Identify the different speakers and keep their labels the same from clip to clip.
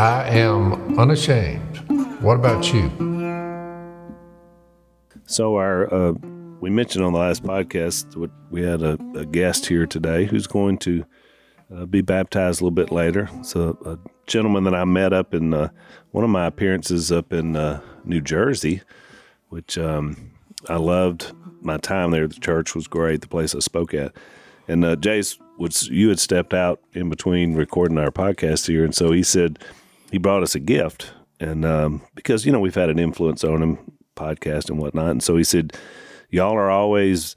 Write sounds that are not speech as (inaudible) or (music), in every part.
Speaker 1: I am unashamed. What about you?
Speaker 2: So our uh, we mentioned on the last podcast we had a, a guest here today who's going to uh, be baptized a little bit later. So a gentleman that I met up in uh, one of my appearances up in uh, New Jersey, which um, I loved my time there. The church was great. The place I spoke at, and uh, Jace was you had stepped out in between recording our podcast here, and so he said he brought us a gift, and um, because you know we've had an influence on him podcast and whatnot, and so he said y'all are always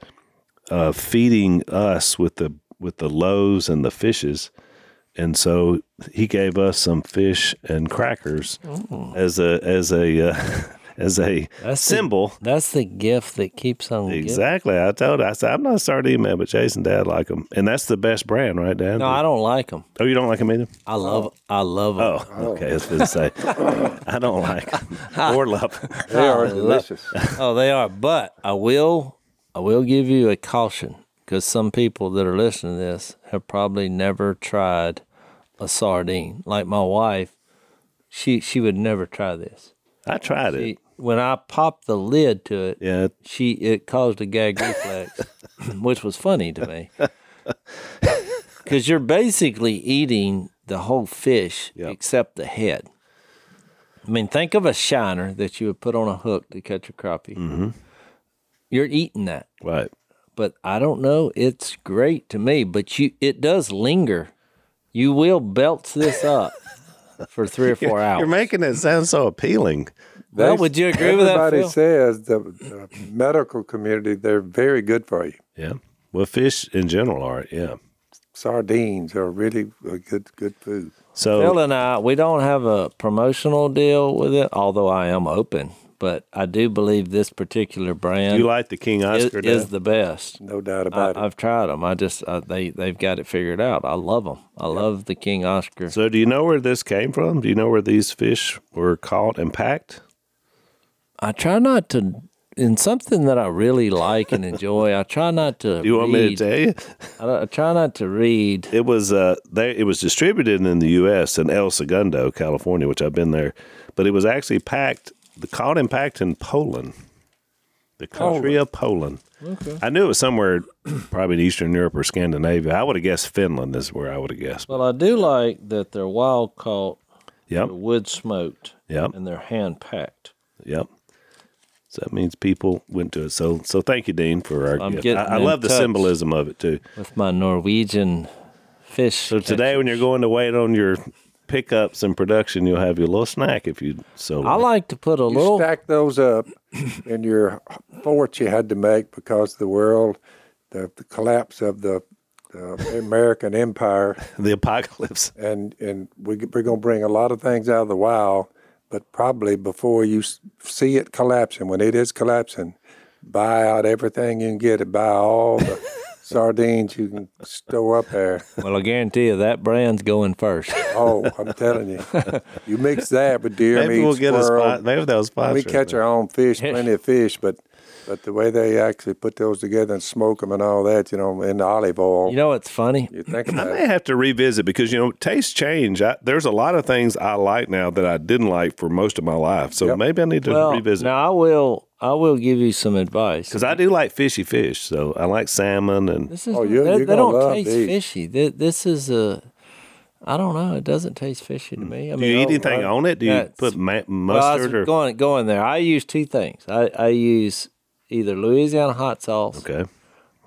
Speaker 2: uh, feeding us with the with the loaves and the fishes. And so he gave us some fish and crackers as a as a uh, (laughs) as a
Speaker 3: That's the-
Speaker 2: symbol.
Speaker 3: That's the gift that keeps on giving.
Speaker 2: Exactly. I told her, I said, I'm not a sardine man, but Jason Dad like them. And that's the best brand, right, Dad?
Speaker 3: No, I don't like them.
Speaker 2: oh, you don't like them either?
Speaker 3: I love, I love them.
Speaker 2: Oh, okay. I was going to say, (laughs) I don't like 'em. (laughs) or love 'em.
Speaker 4: They are delicious.
Speaker 3: Oh, they are. But I will, I will give you a caution because some people that are listening to this have probably never tried a sardine. Like my wife, she she would never try this.
Speaker 2: I tried it.
Speaker 3: When I popped the lid to it,
Speaker 2: Yeah.
Speaker 3: she it caused a gag reflex, (laughs) which was funny to me. (laughs) Because you're basically eating the whole fish
Speaker 2: Yep.
Speaker 3: except the head. I mean, think of a shiner that you would put on a hook to catch a crappie. Mm-hmm. You're eating that,
Speaker 2: Right.
Speaker 3: but I don't know. It's great to me, but you it does linger. You will belch this up (laughs) for three or four hours.
Speaker 2: You're making it sound so appealing.
Speaker 3: Well, would you agree with that,
Speaker 4: Everybody says the, the medical community they're very good for you.
Speaker 2: Yeah. Well, fish in general are, yeah.
Speaker 4: Sardines are really a good good food.
Speaker 2: So,
Speaker 3: Phil and I, we don't have a promotional deal with it, although I am open. But I do believe this particular brand
Speaker 2: you like the King Oscar?
Speaker 3: is
Speaker 2: Dad?
Speaker 3: the best.
Speaker 4: No doubt
Speaker 3: I,
Speaker 4: about it.
Speaker 3: I've tried them. I just uh, they they've got it figured out. I love them. I love the King Oscar.
Speaker 2: So, do you know where this came from? Do you know where these fish were caught and packed?
Speaker 3: I try not to in something that I really like and enjoy. I try not to.
Speaker 2: Do you want me to tell you?
Speaker 3: I, I try not to read.
Speaker 2: It was uh, they, it was distributed in the U.S. in El Segundo, California, which I've been there, but it was actually packed, the caught and packed in Poland, the country of Poland. Okay. I knew it was somewhere, probably in Eastern Europe or Scandinavia. I would have guessed Finland is where I would have guessed.
Speaker 3: Well, I do like that they're wild caught,
Speaker 2: Yep,
Speaker 3: wood smoked,
Speaker 2: yep,
Speaker 3: and they're hand packed.
Speaker 2: yep. So that means people went to it. So, so thank you, Dean, for our
Speaker 3: I'm
Speaker 2: gift. I, I love the symbolism of it too.
Speaker 3: with my Norwegian fish.
Speaker 2: So today, when you're going to wait on your pickups and production, you'll have your little snack if you so.
Speaker 3: I like to put a
Speaker 4: you
Speaker 3: little.
Speaker 4: stack those up in your forts you had to make because of the world, the, the collapse of the, the American empire, (laughs)
Speaker 2: the apocalypse.
Speaker 4: and and we, we're going to bring a lot of things out of the wild, but probably before you see it collapsing, when it is collapsing, buy out everything you can get it. Buy all the (laughs) sardines you can store up there.
Speaker 3: Well, I guarantee you that brand's going first.
Speaker 4: Oh, I'm telling you, you mix that with (laughs) deer
Speaker 2: Maybe
Speaker 4: meat,
Speaker 2: we'll get a spot. Maybe they'll sponsor.
Speaker 4: we catch our own fish, plenty of fish, but but the way they actually put those together and smoke them and all that, you know, in the olive oil,
Speaker 3: You know what's funny?
Speaker 4: you think
Speaker 2: I may
Speaker 4: it.
Speaker 2: have to revisit because you know tastes change. I, there's a lot of things I like now that I didn't like for most of my life. So
Speaker 4: Yep.
Speaker 2: maybe I need to
Speaker 3: Well,
Speaker 2: revisit
Speaker 3: now I will. I will give you some advice.
Speaker 2: because I do like fishy fish. So I like salmon and
Speaker 3: This is
Speaker 4: Oh, you-
Speaker 3: they,
Speaker 4: you're
Speaker 3: they don't taste
Speaker 4: these.
Speaker 3: fishy. This, this is a. I don't know. It doesn't taste fishy to hmm. me. I
Speaker 2: do
Speaker 3: mean,
Speaker 2: you eat anything
Speaker 3: I-
Speaker 2: on it? Do you put ma-
Speaker 3: Well, I was
Speaker 2: mustard or
Speaker 3: going going there. I use two things. I, I use either Louisiana hot sauce
Speaker 2: okay?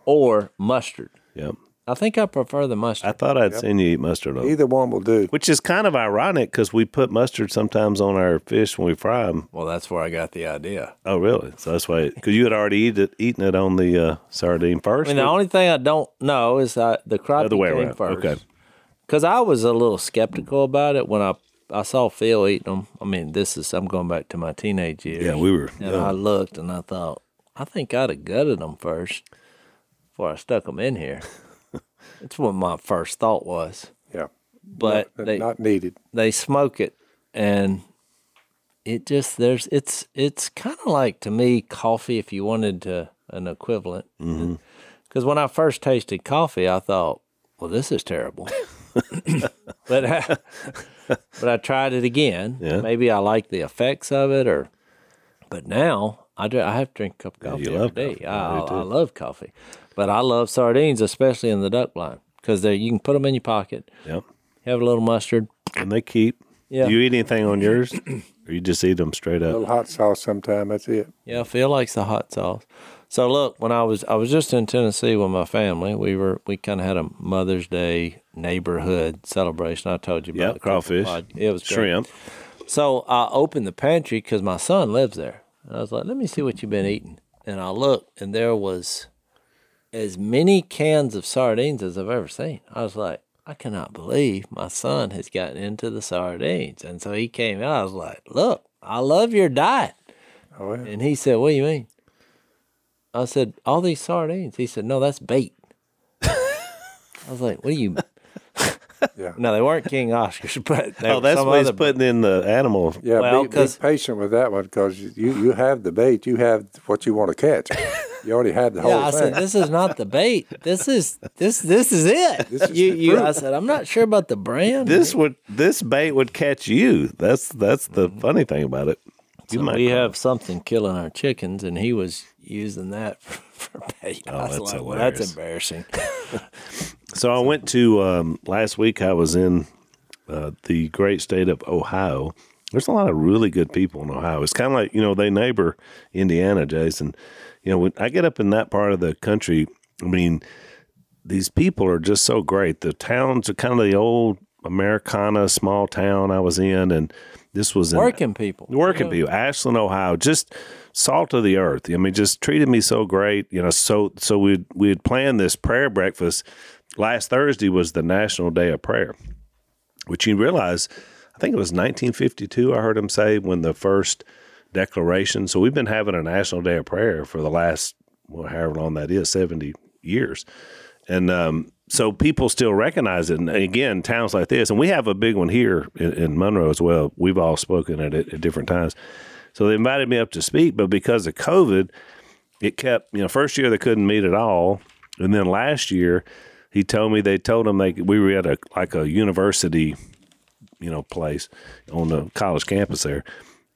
Speaker 3: or mustard.
Speaker 2: Yep.
Speaker 3: I think I prefer the mustard.
Speaker 2: I thought I'd seen you eat mustard on.
Speaker 4: Either one will do.
Speaker 2: Which is kind of ironic because we put mustard sometimes on our fish when we fry them.
Speaker 3: well, that's where I got the idea.
Speaker 2: Oh, really? So that's why, because you had already eat it, eaten it on the uh, sardine
Speaker 3: I
Speaker 2: first.
Speaker 3: mean, the only thing I don't know is that the crappie
Speaker 2: Other way
Speaker 3: came
Speaker 2: around.
Speaker 3: first.
Speaker 2: Okay.
Speaker 3: Because I was a little skeptical about it when I I saw Phil eating them. I mean, this is I'm going back to my teenage years.
Speaker 2: yeah, we were.
Speaker 3: And
Speaker 2: yeah.
Speaker 3: I looked and I thought, I think I'd have gutted them first before I stuck them in here. (laughs) That's what my first thought was.
Speaker 4: Yeah,
Speaker 3: But
Speaker 4: not,
Speaker 3: they
Speaker 4: not needed.
Speaker 3: they smoke it and it just there's it's it's kind of like to me coffee if you wanted to an equivalent. Mm-hmm. Because when I first tasted coffee, I thought, well, this is terrible. (laughs) but I, but I tried it again.
Speaker 2: Yeah.
Speaker 3: Maybe I like the effects of it, or but now I do, I have to drink a cup of coffee
Speaker 2: you
Speaker 3: every
Speaker 2: love
Speaker 3: day.
Speaker 2: coffee.
Speaker 3: I,
Speaker 2: I
Speaker 3: I love coffee, but I love sardines, especially in the duck blind, because they you can put them in your pocket,
Speaker 2: Yep.
Speaker 3: have a little mustard.
Speaker 2: And they keep.
Speaker 3: Yeah.
Speaker 2: Do you eat anything on yours, (clears throat) or you just eat them straight
Speaker 4: A
Speaker 2: up?
Speaker 4: little hot sauce sometime. That's it.
Speaker 3: Yeah, Phil likes the hot sauce. So look, when I was I was just in Tennessee with my family, we were we kind of had a Mother's Day neighborhood celebration. I told you about
Speaker 2: Yep,
Speaker 3: a
Speaker 2: crawfish,
Speaker 3: pod- It was great.
Speaker 2: Shrimp.
Speaker 3: So I opened the pantry because my son lives there. And I was like, let me see what you've been eating. And I looked, and there was as many cans of sardines as I've ever seen. I was like, I cannot believe my son has gotten into the sardines. And so he came out. I was like, look, I love your diet.
Speaker 4: Oh, yeah.
Speaker 3: And he said, what do you mean? I said, all these sardines. He said, no, that's bait. (laughs) I was like, what do you?
Speaker 4: Yeah.
Speaker 3: No, they weren't King Oscars, (laughs) but they
Speaker 2: Oh, that's
Speaker 3: some
Speaker 2: what he's putting in the animal.
Speaker 4: Yeah,
Speaker 3: Well,
Speaker 4: be, be
Speaker 3: 'cause-
Speaker 4: patient with that one because you, you have the bait, you have what you want to catch. You already had the (laughs) whole
Speaker 3: Yeah, I
Speaker 4: thing.
Speaker 3: said this is not the bait. This is this this is it.
Speaker 4: This is
Speaker 3: you, you. I said I'm not sure about the brand.
Speaker 2: This would this bait would catch you. That's that's the mm-hmm. funny thing about it. You
Speaker 3: So
Speaker 2: might
Speaker 3: we
Speaker 2: call
Speaker 3: have something killing our chickens, and he was using that for, (laughs) for bait. Oh, I was
Speaker 2: Oh, that's
Speaker 3: like, well, that's embarrassing.
Speaker 2: So I went to um, last week. I was in uh, the great state of Ohio. There's a lot of really good people in Ohio. It's kind of like you know they neighbor Indiana, Jason. You know when I get up in that part of the country, I mean these people are just so great. The towns are kind of the old Americana small town I was in, and this was in
Speaker 3: Working people,
Speaker 2: working
Speaker 3: Yeah.
Speaker 2: people, Ashland, Ohio, just salt of the earth. I mean, just treated me so great. You know, so so we we had planned this prayer breakfast. Last Thursday was the National Day of Prayer, which you realize, I think it was 1952. I heard him say when the first declaration. So we've been having a National Day of Prayer for the last well, however long that is, 70 years, and um, so people still recognize it. And again, towns like this, and we have a big one here in, in Monroe as well. We've all spoken at it at different times. So they invited me up to speak, but because of COVID, it kept, you know, first year they couldn't meet at all. And then last year, he told me they told him they we were at a like a university, you know, place on the college campus there.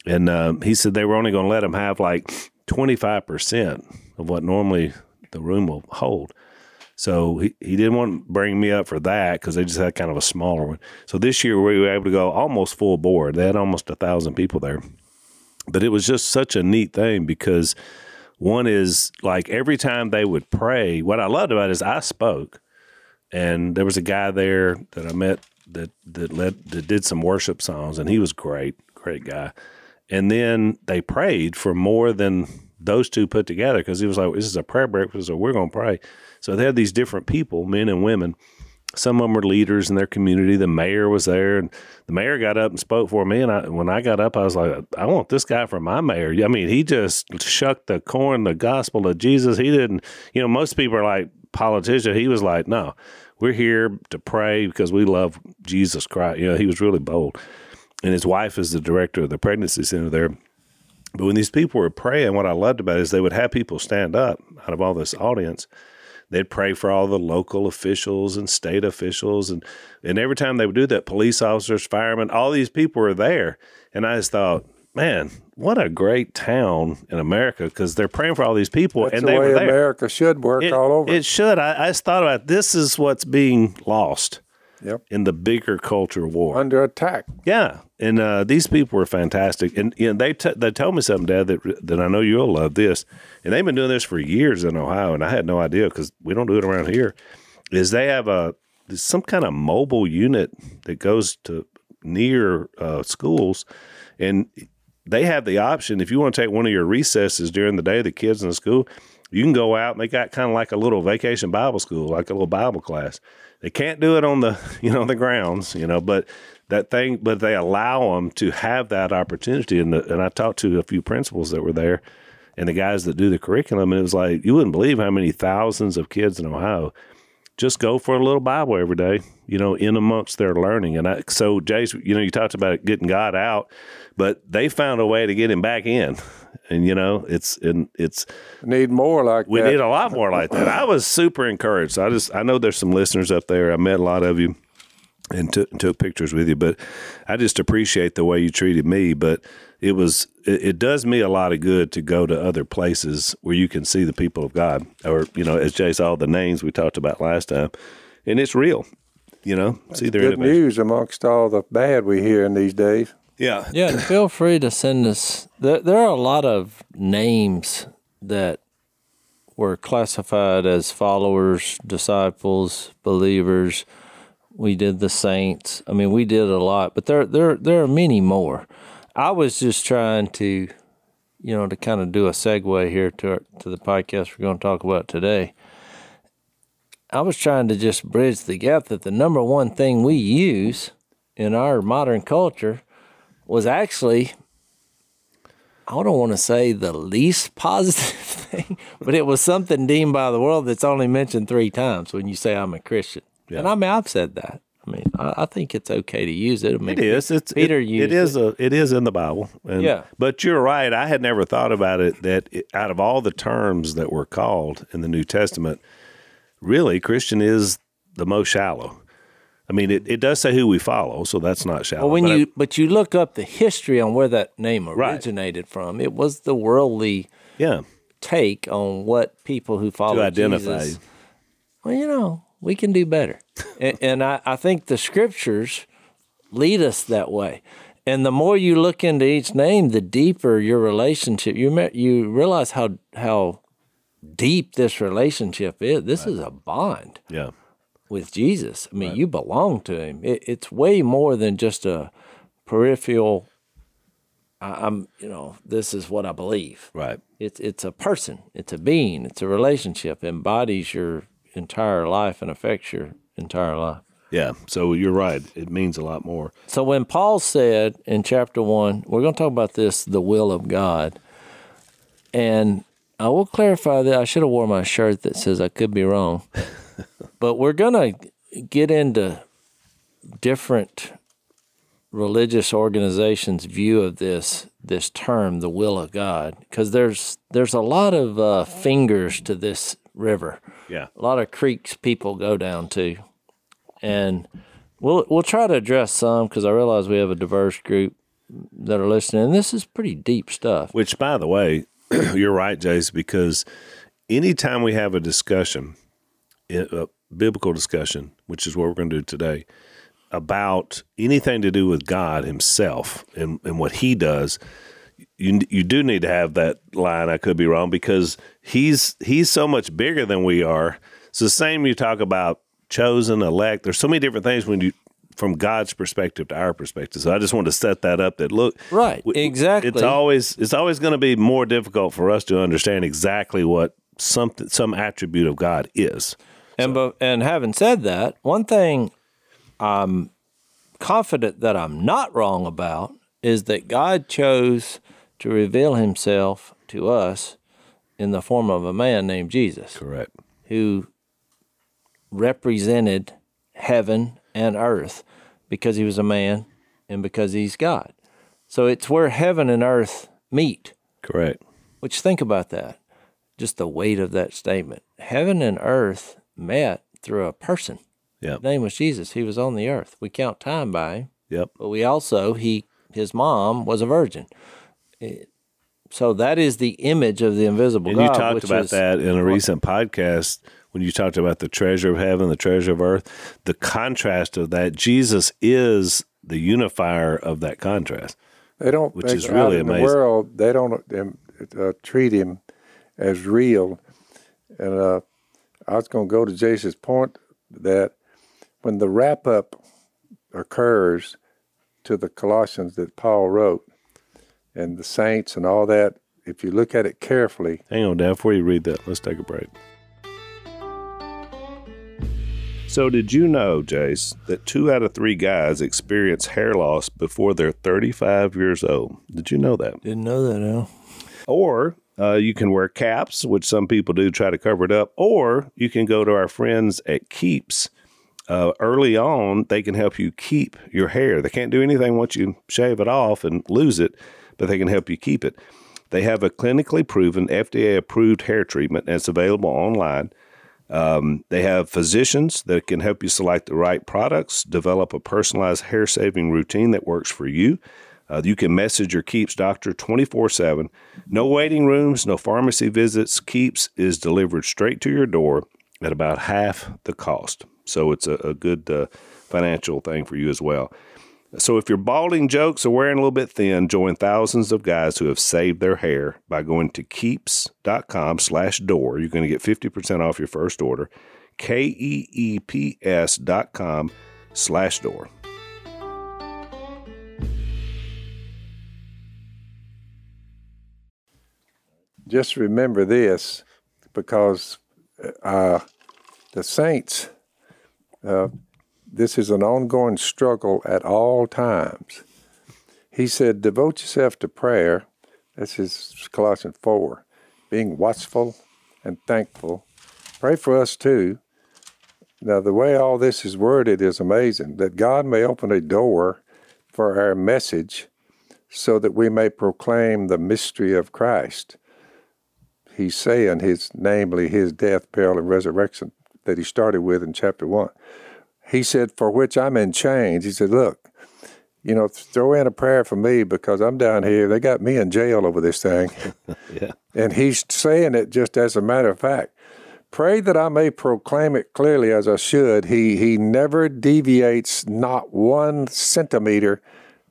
Speaker 2: And um, he said they were only going to let him have like 25% of what normally the room will hold. So he, he didn't want to bring me up for that because they just had kind of a smaller one. So this year we were able to go almost full board. They had almost a thousand people there. But it was just such a neat thing because one is like every time they would pray, what I loved about it is I spoke. And there was a guy there that I met that that led that did some worship songs and he was great, great guy. And then they prayed for more than those two put together because he was like, This is a prayer breakfast, so we're gonna pray. So they had these different people, men and women. Some of them were leaders in their community. The mayor was there, and the mayor got up and spoke for me. And I, when I got up, I was like, I want this guy for my mayor. I mean, he just shucked the corn, the gospel of Jesus. He didn't, you know, most people are like politician. He was like, no, we're here to pray because we love Jesus Christ. You know, he was really bold. And his wife is the director of the pregnancy center there. But when these people were praying, what I loved about it is they would have people stand up out of all this audience. They'd pray for all the local officials and state officials, and and every time they would do that, police officers, firemen, all these people were there. And I just thought, man, what a great town in America because they're praying for all these people,
Speaker 4: That's
Speaker 2: and
Speaker 4: the
Speaker 2: they
Speaker 4: way
Speaker 2: were there.
Speaker 4: America should work
Speaker 2: It,
Speaker 4: all over.
Speaker 2: it should. I, I just thought about this is what's being lost
Speaker 4: yep.
Speaker 2: in the bigger culture war.
Speaker 4: Under attack.
Speaker 2: Yeah, and uh, these people were fantastic, and you know, they t- they told me something, Dad, that that I know you'll love this, and they've been doing this for years in Ohio, and I had no idea because we don't do it around here. Is they have a some kind of mobile unit that goes to near uh, schools, and they have the option if you want to take one of your recesses during the day, the kids in the school, you can go out and they got kind of like a little vacation Bible school, like a little Bible class. They can't do it on the (laughs) you know the grounds, you know, but that thing, but they allow them to have that opportunity. And the, and I talked to a few principals that were there, and the guys that do the curriculum, and it was like you wouldn't believe how many thousands of kids in Ohio just go for a little Bible every day, you know, in amongst their learning. And I, so, Jace, you know, you talked about getting God out, but they found a way to get him back in. And you know, it's and it's
Speaker 4: Need more like
Speaker 2: we
Speaker 4: that.
Speaker 2: need a lot more like that. I was super encouraged. I just I know there's some listeners up there. I met a lot of you, and took took pictures with you. But I just appreciate the way you treated me. But it was it, it does me a lot of good to go to other places where you can see the people of God, or you know, as Jay saw the names we talked about last time, and it's real. You know, see their
Speaker 4: Good
Speaker 2: innovation.
Speaker 4: news amongst all the bad we hear in these days.
Speaker 2: Yeah,
Speaker 3: Yeah, and feel free to send us. There, there are a lot of names that were classified as followers, disciples, believers. We did the saints. I mean, we did a lot, but there, there, there are many more. I was just trying to, you know, to kind of do a segue here to our, to the podcast we're going to talk about today. I was trying to just bridge the gap that the number one thing we use in our modern culture was actually I don't want to say the least (laughs) positive thing, but it was something deemed by the world that's only mentioned three times when you say I'm a Christian. And I mean, I've said that. I mean, I, I think it's okay to use it. I mean,
Speaker 2: It is. It's
Speaker 3: Peter
Speaker 2: it,
Speaker 3: used
Speaker 2: it is a it is in the Bible. And,
Speaker 3: Yeah.
Speaker 2: But you're right. I had never thought about it that it, out of all the terms that were called in the New Testament, really Christian is the most shallow. I mean, it, it does say who we follow, so that's not shallow.
Speaker 3: Well, when
Speaker 2: but I-
Speaker 3: you but you look up the history on where that name originated from, it was the worldly
Speaker 2: yeah,
Speaker 3: take on what people who follow
Speaker 2: to identify.
Speaker 3: Jesus, well, you know, we can do better. And and I, I think the scriptures lead us that way. And the more you look into each name, the deeper your relationship. You me- you realize how how deep this relationship is. This is a bond
Speaker 2: Yeah,
Speaker 3: with Jesus. I mean, you belong to Him. It, it's way more than just a peripheral. I, I'm, you know, this is what I believe.
Speaker 2: right.
Speaker 3: It's it's a person. It's a being. It's a relationship. Embodies your entire life and affects your entire life.
Speaker 2: Yeah, so you're right. It means a lot more.
Speaker 3: So when Paul said in chapter one, we're going to talk about this, the will of God, and I will clarify that I should have wore my shirt that says I could be wrong, (laughs) but we're going to get into different religious organizations' view of this this term, the will of God, because there's there's a lot of uh, fingers to this river
Speaker 2: Yeah,
Speaker 3: a lot of creeks people go down to, and we'll we'll try to address some because I realize we have a diverse group that are listening. And this is pretty deep stuff.
Speaker 2: Which, by the way, (clears throat) you're right, Jace, because anytime we have a discussion, a biblical discussion, which is what we're going to do today, about anything to do with God Himself and, and what He does, you you do need to have that line. I could be wrong because He's He's so much bigger than we are. It's the same. You talk about chosen, elect. There's so many different things when you from God's perspective to our perspective. So I just wanted to set that up. That look,
Speaker 3: Right,
Speaker 2: w-
Speaker 3: exactly.
Speaker 2: It's always it's always going to be more difficult for us to understand exactly what something some attribute of God is.
Speaker 3: And but and having said that, one thing I'm confident that I'm not wrong about is that God chose to reveal Himself to us in the form of a man named Jesus.
Speaker 2: Correct.
Speaker 3: who represented heaven and earth because he was a man and because he's God. So it's where heaven and earth meet.
Speaker 2: Correct.
Speaker 3: Which think about that. Just the weight of that statement. Heaven and earth met through a person.
Speaker 2: Yep.
Speaker 3: His name was Jesus. He was on the earth. We count time by him,
Speaker 2: Yep.
Speaker 3: but we also he his mom was a virgin. It- so that is the image of the invisible
Speaker 2: And
Speaker 3: God.
Speaker 2: you talked about
Speaker 3: is-
Speaker 2: that in a recent podcast when you talked about the treasure of heaven, the treasure of earth. The contrast of that, Jesus is the unifier of that contrast.
Speaker 4: They don't,
Speaker 2: Which
Speaker 4: they-
Speaker 2: is
Speaker 4: out
Speaker 2: really
Speaker 4: in
Speaker 2: amazing.
Speaker 4: the world, they don't um, uh, treat him as real. And uh, I was going to go to Jason's point that when the wrap up occurs to the Colossians that Paul wrote and the saints and all that, if you look at it carefully,
Speaker 2: Hang on, Dad. Before you read that, let's take a break. So, did you know, Jace, that two out of three guys experience hair loss before they're 35 years old? Did you know that?
Speaker 3: Didn't know that, Al.
Speaker 2: Or uh, you can wear caps, which some people do try to cover it up, or you can go to our friends at Keeps. Uh, early on, they can help you keep your hair. They can't do anything once you shave it off and lose it, but they can help you keep it. They have a clinically proven, FDA approved hair treatment, that's available online. Um, they have physicians that can help you select the right products, develop a personalized hair saving routine that works for you. Uh, you can message your Keeps doctor 24 7. No waiting rooms, no pharmacy visits. Keeps is delivered straight to your door at about half the cost. So it's a, a good uh, financial thing for you as well. So if your balding jokes are wearing a little bit thin, join thousands of guys who have saved their hair by going to keeps.com slash door. You're going to get 50% off your first order. K-E-E-P-S dot com slash door.
Speaker 4: Just remember this because uh, the saints, uh, this is an ongoing struggle at all times. He said, Devote yourself to prayer. This is Colossians 4. Being watchful and thankful. Pray for us too. Now, the way all this is worded is amazing that God may open a door for our message so that we may proclaim the mystery of Christ. He's saying his, namely, his death, burial, and resurrection that he started with in chapter one. He said, For which I'm in chains. He said, Look, you know, throw in a prayer for me because I'm down here. They got me in jail over this thing. (laughs)
Speaker 2: Yeah.
Speaker 4: And he's saying it just as a matter of fact. Pray that I may proclaim it clearly as I should. He he never deviates not one centimeter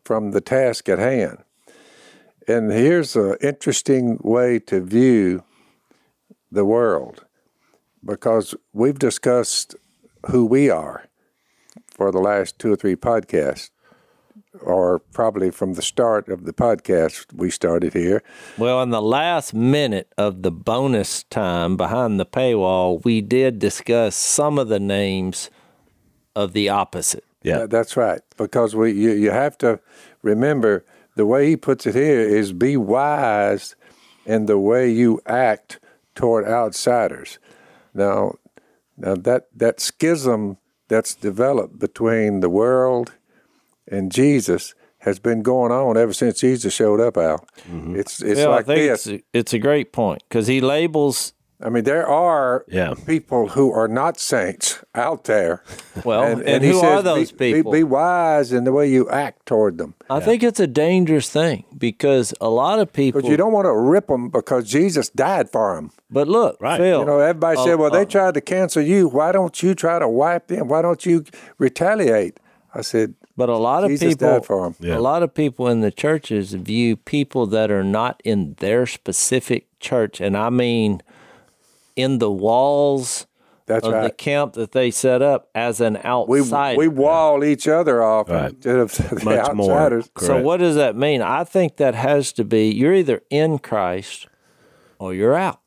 Speaker 4: from the task at hand. And here's an interesting way to view the world because we've discussed who we are for the last two or three podcasts, or probably from the start of the podcast we started here.
Speaker 3: Well, in the last minute of the bonus time behind the paywall, we did discuss some of the names of the opposite.
Speaker 2: Yeah.
Speaker 4: That's right. Because we you, you have to remember the way he puts it here is be wise in the way you act toward outsiders. Now, now that that schism that's developed between the world and Jesus has been going on ever since Jesus showed up. Al, mm-hmm. it's it's
Speaker 3: Well,
Speaker 4: like
Speaker 3: I think
Speaker 4: this.
Speaker 3: it's a, it's a great point because he labels.
Speaker 4: I mean, there are
Speaker 2: Yeah.
Speaker 4: people who are not saints out there.
Speaker 3: Well, and,
Speaker 4: he
Speaker 3: who are
Speaker 4: says,
Speaker 3: those
Speaker 4: be, be-
Speaker 3: people?
Speaker 4: Be, wise in the way you act toward them.
Speaker 3: I think it's a dangerous thing because a lot of people.
Speaker 4: But you don't want to rip them because Jesus died for them.
Speaker 3: But look,
Speaker 2: Right.
Speaker 3: Phil,
Speaker 4: You know, everybody
Speaker 3: Oh,
Speaker 4: said, well, they
Speaker 3: oh.
Speaker 4: tried to cancel you. Why don't you try to wipe them? Why don't you retaliate? I said,
Speaker 3: But a lot of
Speaker 4: Jesus
Speaker 3: people,
Speaker 4: died for 'em.
Speaker 2: Yeah.
Speaker 3: a lot of people in the churches view people that are not in their specific church, and I mean in the walls
Speaker 4: that's
Speaker 3: of the camp that they set up as an
Speaker 4: We,
Speaker 3: outsider.
Speaker 4: we wall each other off
Speaker 2: Right.
Speaker 4: instead of the
Speaker 2: Much more.
Speaker 3: so what does that mean? I think that has to be you're either in Christ or you're out,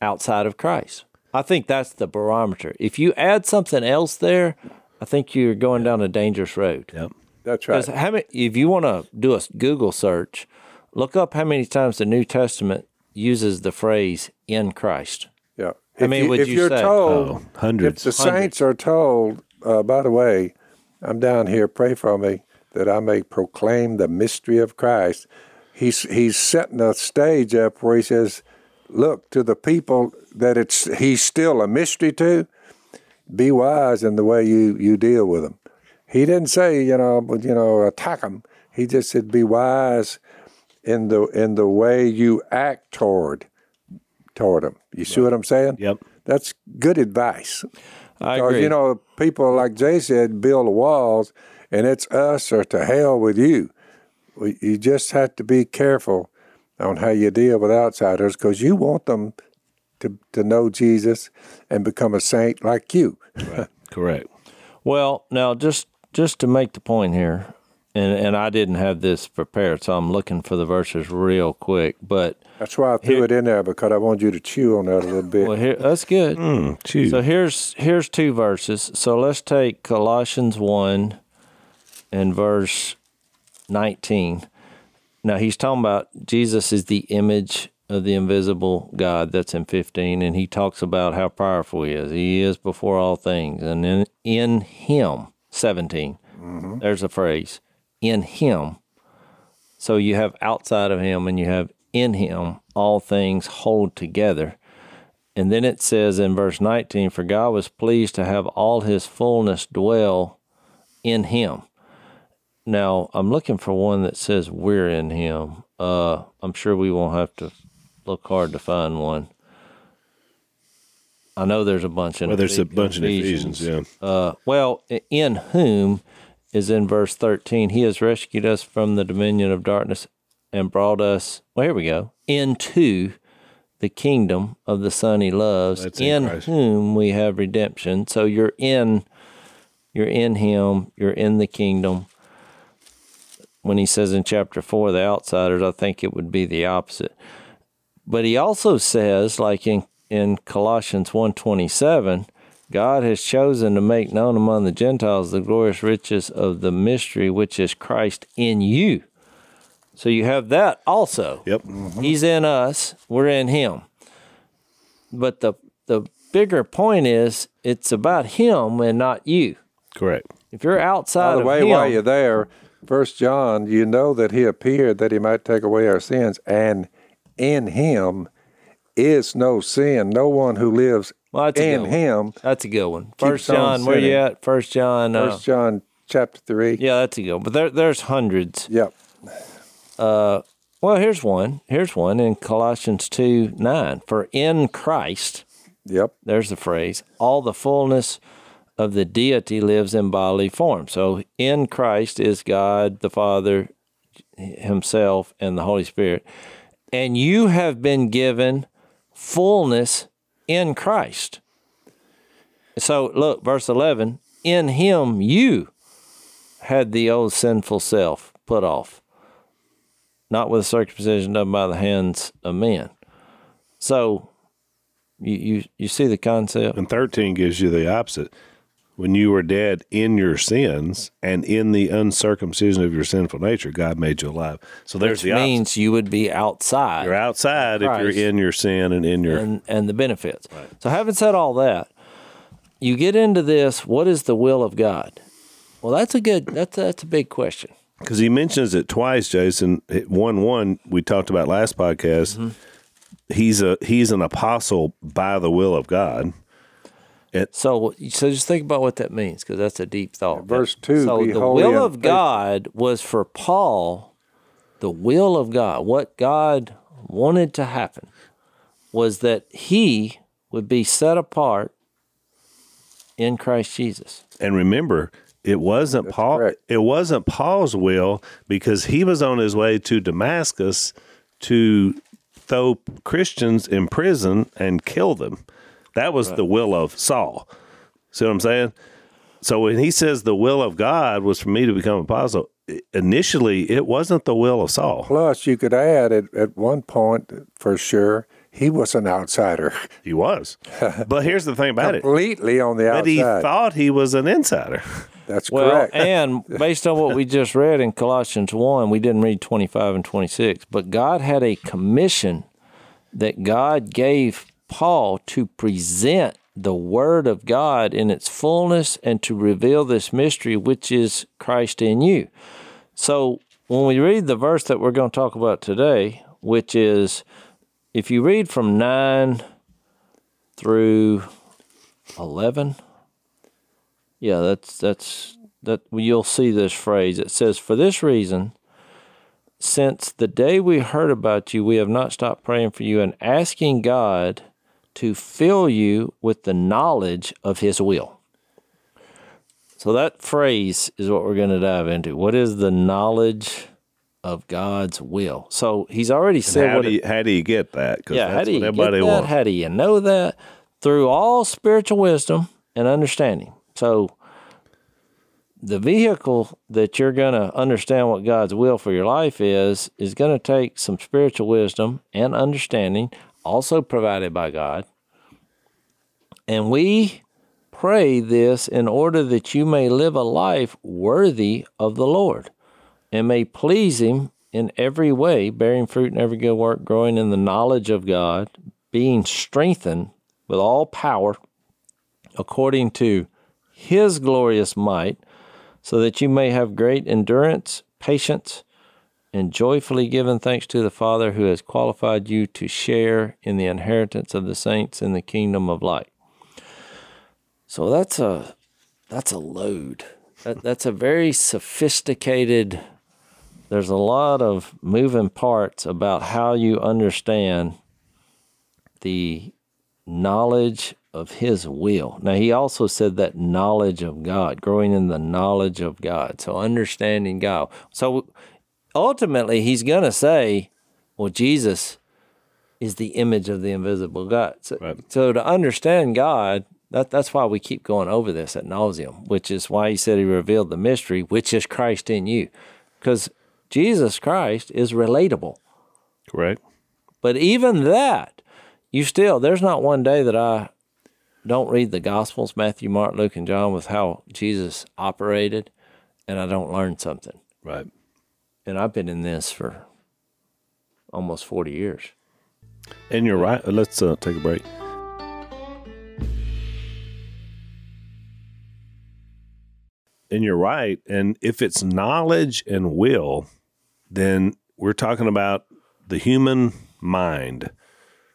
Speaker 3: outside of Christ. I think that's the barometer. If you add something else there, I think you're going down a dangerous road.
Speaker 2: Yep.
Speaker 4: That's right.
Speaker 3: How many? If you want to do a Google search, look up how many times the New Testament uses the phrase "in Christ."
Speaker 4: Yeah.
Speaker 3: I
Speaker 4: If
Speaker 3: many
Speaker 4: you,
Speaker 3: would
Speaker 4: if
Speaker 3: you
Speaker 4: you're
Speaker 3: say?
Speaker 4: told,
Speaker 2: Oh, hundreds.
Speaker 4: if the saints are told, uh, by the way, I'm down here, pray for me that I may proclaim the mystery of Christ. He's he's setting a stage up where he says, "Look to the people that it's he's still a mystery to. Be wise in the way you you deal with them." He didn't say, you know, you know, attack them. He just said, "Be wise in the in the way you act toward toward them." You see what I'm saying?
Speaker 2: Yep.
Speaker 4: That's good advice.
Speaker 3: I
Speaker 4: Because,
Speaker 3: agree.
Speaker 4: you know, people, like Jay said, build walls, and it's us or to hell with you. You just have to be careful on how you deal with outsiders because you want them to, to know Jesus and become a saint like you.
Speaker 2: Correct.
Speaker 3: Well, now just just to make the point here, and and I didn't have this prepared, so I'm looking for the verses real quick. But
Speaker 4: That's why I threw it in there because I want you to chew on that a little bit.
Speaker 3: well, here that's good.
Speaker 2: Mm, choose.
Speaker 3: So here's here's two verses. So let's take Colossians one and verse nineteen. Now he's talking about Jesus is the image of the invisible God. That's in fifteen, and he talks about how powerful he is. He is before all things, and in in Him, 17 There's a phrase in Him. So you have outside of Him, and you have in Him. All things hold together And then it says in verse 19, For God was pleased to have all his fullness dwell in him. Now, I'm looking for one that says we're in him. Uh, I'm sure we won't have to look hard to find one. I know there's a bunch in
Speaker 2: Well, there's a bunch in Ephesians, yeah.
Speaker 3: uh, well, in whom is in verse 13. He has rescued us from the dominion of darkness and brought us, well, here we go, into the kingdom of the Son he loves,
Speaker 2: That's in Christ.
Speaker 3: whom we have redemption. So you're in, you're in him, you're in the kingdom. When he says in chapter four, the outsiders, I think it would be the opposite. But he also says, like in, in Colossians 1.27, God has chosen to make known among the Gentiles the glorious riches of the mystery which is Christ in you. So you have that also.
Speaker 2: Yep.
Speaker 3: He's in us, we're in him. But the the bigger point is it's about him and not you.
Speaker 2: Correct.
Speaker 3: If you're outside
Speaker 4: By the
Speaker 3: of
Speaker 4: way,
Speaker 3: him,
Speaker 4: while you're there, First John, you know that he appeared that he might take away our sins, and in him is no sin. No one who lives
Speaker 3: Well, that's a
Speaker 4: in
Speaker 3: good one.
Speaker 4: him.
Speaker 3: that's a good one.
Speaker 4: Keeps
Speaker 3: First
Speaker 4: on
Speaker 3: John, where you at? First John. Uh,
Speaker 4: First John chapter three.
Speaker 3: yeah, that's a good one. But there, there's hundreds.
Speaker 4: Yep.
Speaker 3: Well, here's one. Here's one in Colossians 2 9. For in Christ,
Speaker 4: Yep.
Speaker 3: there's the phrase, all the fullness of the deity lives in bodily form. So in Christ is God the Father, Himself, and the Holy Spirit. And you have been given fullness in Christ. So look, verse 11 in Him you had the old sinful self put off, not with circumcision done by the hands of men. So you, you, you see the concept?
Speaker 2: And 13 gives you the opposite. When you were dead in your sins and in the uncircumcision of your sinful nature, God made you alive. So there's
Speaker 3: Which
Speaker 2: the opposite.
Speaker 3: means you would be outside
Speaker 2: You're outside if you're in your sin and in your.
Speaker 3: and, and the benefits. Right. So, having said all that, you get into this what is the will of God? Well, that's a good, that's, that's a big question.
Speaker 2: Because he mentions it twice, Jason. One, one we talked about last podcast.
Speaker 3: Mm-hmm.
Speaker 2: He's a he's an apostle by the will of God.
Speaker 3: So, so just think about what that means because that's a deep thought.
Speaker 4: verse 2,
Speaker 3: So, the will of. God was for Paul, the will of God, what God wanted to happen was that he would be set apart in Christ Jesus.
Speaker 2: And remember, it wasn't Paul.
Speaker 4: correct.
Speaker 2: It wasn't Paul's will because he was on his way to Damascus to throw Christians in prison and kill them. That was the will of Saul. See what I'm saying? So when he says the will of God was for me to become apostle, initially it wasn't the will of Saul.
Speaker 4: Plus, you could add at, at one point for sure he was an outsider, (laughs)
Speaker 2: He was. But here's the thing about it.
Speaker 4: completely on the
Speaker 2: But he thought he was an insider.
Speaker 4: That's
Speaker 3: Well,
Speaker 4: correct. (laughs)
Speaker 3: and based on what we just read in Colossians 1, we didn't read 25 and 26, but God had a commission that God gave Paul to present the Word of God in its fullness and to reveal this mystery, which is Christ in you. So when we read the verse that we're going to talk about today, which is if you read from 9 through 11, yeah, that's that's that you'll see this phrase. It says, "For this reason, since the day we heard about you, we have not stopped praying for you and asking God to fill you with the knowledge of His will." So that phrase is what we're going to dive into. What is the knowledge of God's will? So He's already said
Speaker 2: How do,
Speaker 3: it-
Speaker 2: you, how do you get that?
Speaker 3: yeah, how do you get that?
Speaker 2: wants.
Speaker 3: How do you know that? Through all spiritual wisdom and understanding. So, the vehicle that you're going to understand what God's will for your life is is going to take some spiritual wisdom and understanding, also provided by God. And we pray this in order that you may live a life worthy of the Lord and may please Him in every way, bearing fruit in every good work, growing in the knowledge of God, being strengthened with all power according to His glorious might, so that you may have great endurance, patience, and joyfully given thanks to the Father who has qualified you to share in the inheritance of the saints in the kingdom of light. So that's a that's a load. That, that's a very sophisticated. There's a lot of moving parts about how you understand the knowledge of His will. Now, He also said that knowledge of God, growing in the knowledge of God. So, understanding God. So, ultimately, He's going to say, well, Jesus is the image of the invisible God. So,
Speaker 2: Right.
Speaker 3: so to understand God, that, that's why we keep going over this ad nauseam, which is why he said he revealed the mystery, which is Christ in you. Because Jesus Christ is relatable.
Speaker 2: Correct.
Speaker 3: But even that, you still, there's not one day that I don't read the Gospels, Matthew, Mark, Luke, and John, with how Jesus operated, and I don't learn something.
Speaker 2: Right.
Speaker 3: And I've been in this for almost 40 years.
Speaker 2: And you're right. Let's uh, take a break. And you're right. And if it's knowledge and will, then we're talking about the human mind.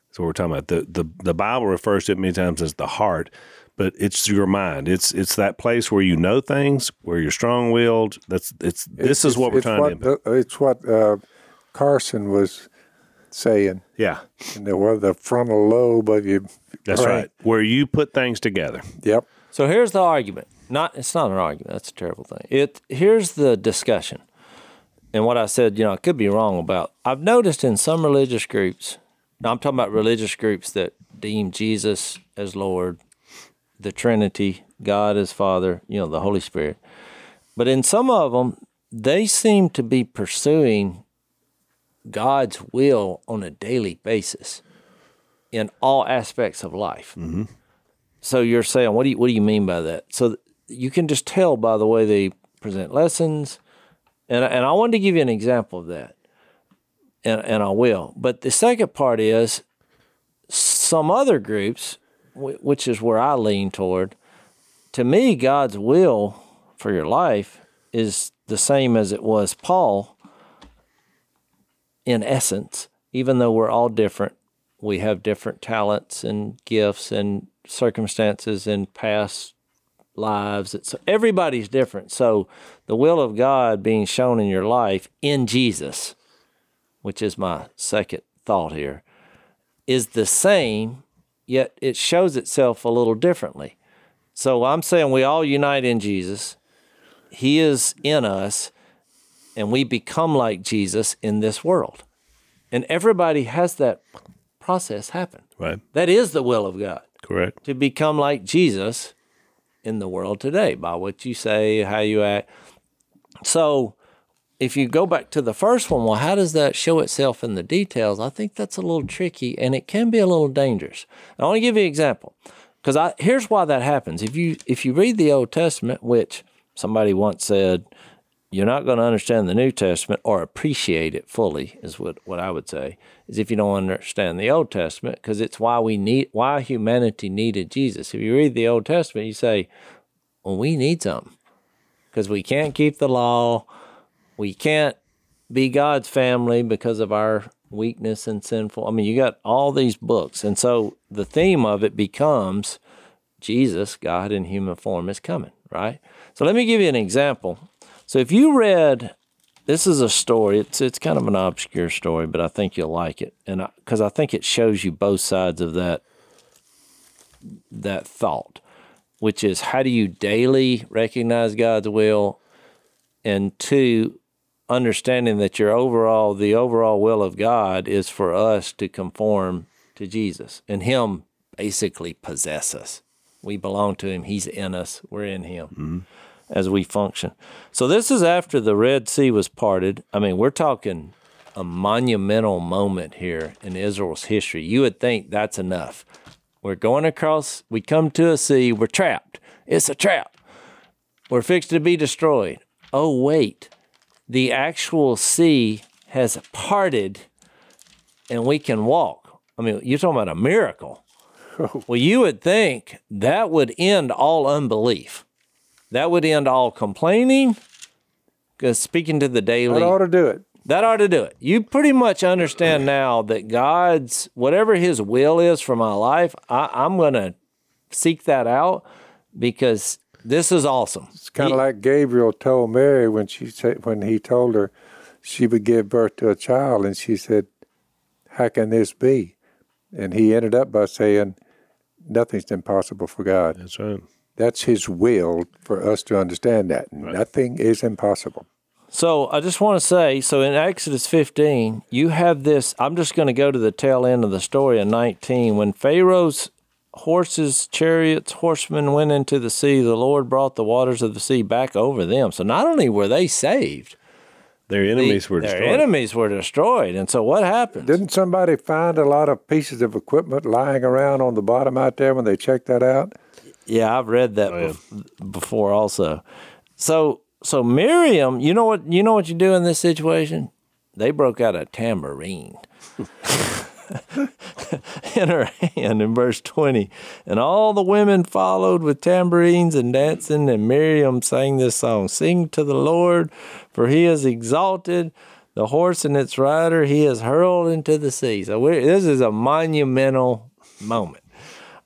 Speaker 2: So we're talking about the, the the Bible refers to it many times as the heart, but it's your mind. It's it's that place where you know things, where you're strong willed. That's it's this is what we're
Speaker 4: it's
Speaker 2: trying
Speaker 4: what,
Speaker 2: to.
Speaker 4: the- It's what uh, Carson was saying.
Speaker 2: Yeah,
Speaker 4: You know, well, the frontal lobe of your
Speaker 2: that's
Speaker 4: brain.
Speaker 2: right. Where you put things together.
Speaker 4: Yep.
Speaker 3: So here's the argument. Not it's not an argument. That's a terrible thing. It here's the discussion. And what I said, you know, I could be wrong about. I've noticed in some religious groups. Now I'm talking about religious groups that deem Jesus as Lord, the Trinity, God as Father, you know, the Holy Spirit. But in some of them, they seem to be pursuing God's will on a daily basis in all aspects of life. Mm-hmm. So you're saying, what do you what do you mean by that? So you can just tell by the way they present lessons, and and I wanted to give you an example of that, and and I will. But the second part is some other groups, which is where I lean toward. To me, God's will for your life is the same as it was Paul. In essence, even though we're all different, we have different talents and gifts and circumstances and past lives. It's everybody's different. So the will of God being shown in your life in Jesus, which is my second thought here, is the same, yet it shows itself a little differently. So I'm saying we all unite in Jesus. He is in us, and we become like Jesus in this world. And everybody has that process happen.
Speaker 2: Right.
Speaker 3: That is the will of God
Speaker 2: Correct.
Speaker 3: to become like Jesus in the world today by what you say, how you act. So, if you go back to the first one, well, how does that show itself in the details? I think that's a little tricky and it can be a little dangerous. I want to give you an example because I here's why that happens. If you if you read the Old Testament, which somebody once said, you're not going to understand the New Testament or appreciate it fully, is what, what I would say, is if you don't understand the Old Testament, because it's why we need why humanity needed Jesus. If you read the Old Testament, you say, Well, we need something. Because we can't keep the law, we can't be God's family because of our weakness and sinful. I mean, you got all these books. And so the theme of it becomes Jesus, God in human form, is coming, right? So let me give you an example. So if you read, this is a story. It's it's kind of an obscure story, but I think you'll like it, and because I, think it shows you both sides of that that thought, which is how do you daily recognize God's will, and two, understanding that your overall the overall will of God is for us to conform to Jesus and Him basically possess us. We belong to Him. He's in us. We're in Him mm-hmm. as we function. So this is after the Red Sea was parted. I mean, we're talking a monumental moment here in Israel's history. You would think that's enough. We're going across, we come to a sea, we're trapped. It's a trap. We're fixed to be destroyed. Oh, wait. The actual sea has parted and we can walk. I mean, you're talking about a miracle. (laughs) Well, you would think that would end all unbelief. That would end all complaining. Because speaking to the daily,
Speaker 4: That ought to do it.
Speaker 3: That ought to do it. You pretty much understand (clears throat) now that God's whatever His will is for my life, I, I'm gonna seek that out because this is awesome.
Speaker 4: It's kind of like Gabriel told Mary when she said when he told her she would give birth to a child, and she said, "How can this be?" And he ended up by saying, "Nothing's impossible for God."
Speaker 2: That's right.
Speaker 4: That's His will for us to understand that nothing is impossible.
Speaker 3: So I just want to say, so in Exodus 15, you have this. I'm just going to go to the tail end of the story in 19. When Pharaoh's horses, chariots, horsemen went into the sea, the Lord brought the waters of the sea back over them. So not only were they saved,
Speaker 2: Their enemies were
Speaker 3: their
Speaker 2: destroyed.
Speaker 3: enemies were destroyed. And so what happened?
Speaker 4: Didn't somebody find a lot of pieces of equipment lying around on the bottom out there when they checked that out?
Speaker 3: Yeah, I've read that oh, bef- before also. So so Miriam, you know what you know what you do in this situation? They broke out a tambourine (laughs) (laughs) in her hand in verse 20. And all the women followed with tambourines and dancing, and Miriam sang this song Sing to the Lord, for he is exalted. The horse and its rider he has hurled into the sea. So this is a monumental moment.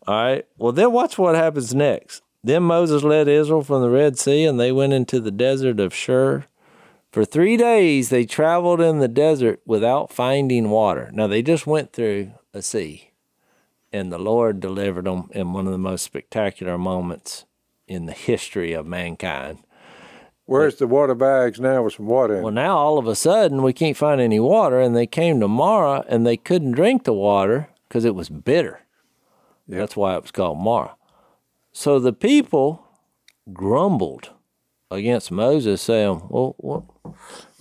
Speaker 3: All right. Well, then watch what happens next. Then Moses led Israel from the Red Sea, and they went into the desert of Shur. For three days they traveled in the desert without finding water. Now they just went through a sea, and the Lord delivered them in one of the most spectacular moments in the history of mankind.
Speaker 4: Where's the water bags now with some water in?
Speaker 3: Well, now all of a sudden we can't find any water, and they came to Marah and they couldn't drink the water because it was bitter.
Speaker 4: Yep.
Speaker 3: That's why it was called Marah. So the people grumbled against Moses, saying, "Well, what?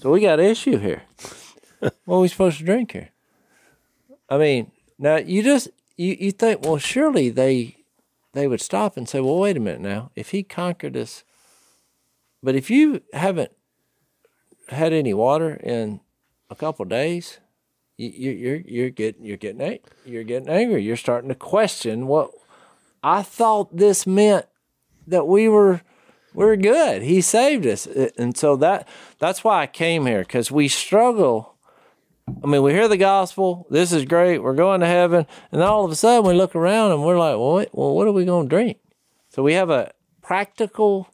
Speaker 3: So we got an issue here. (laughs) what are we supposed to drink here?" I mean, now you just you, you think, well, surely they they would stop and say, "Well, wait a minute now. If he conquered us, but if you haven't had any water in a couple of days, you, you, you're you're getting you're getting you're getting angry. You're starting to question what I thought this meant that we were we're good. He saved us, Uh, and so that that's why I came here because we struggle. I mean, we hear the gospel. This is great. We're going to heaven, and all of a sudden we look around and we're like, well, wait, well, what are we going to drink? So we have a practical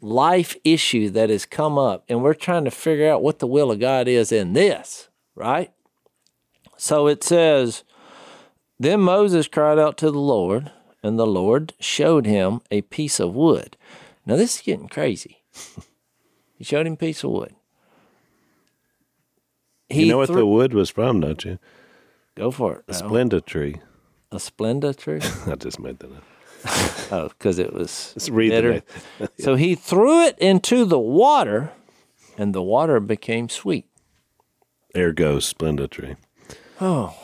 Speaker 3: life issue that has come up, and we're trying to figure out what the will of God is in this, right? So it says, Then Moses cried out to the Lord, and the Lord showed him a piece of wood. Now, this is getting crazy. he showed him a piece of wood. He
Speaker 2: you know what
Speaker 3: threw-
Speaker 2: the wood was from, don't you?
Speaker 3: Go for it.
Speaker 2: A. Splenda tree.
Speaker 3: A Splenda tree? (laughs)
Speaker 2: I just made that up. (laughs)
Speaker 3: Oh, because it was
Speaker 2: Let's read
Speaker 3: bitter. (laughs) So he threw it into the water, and the water became sweet.
Speaker 2: There goes Splenda tree.
Speaker 3: Oh,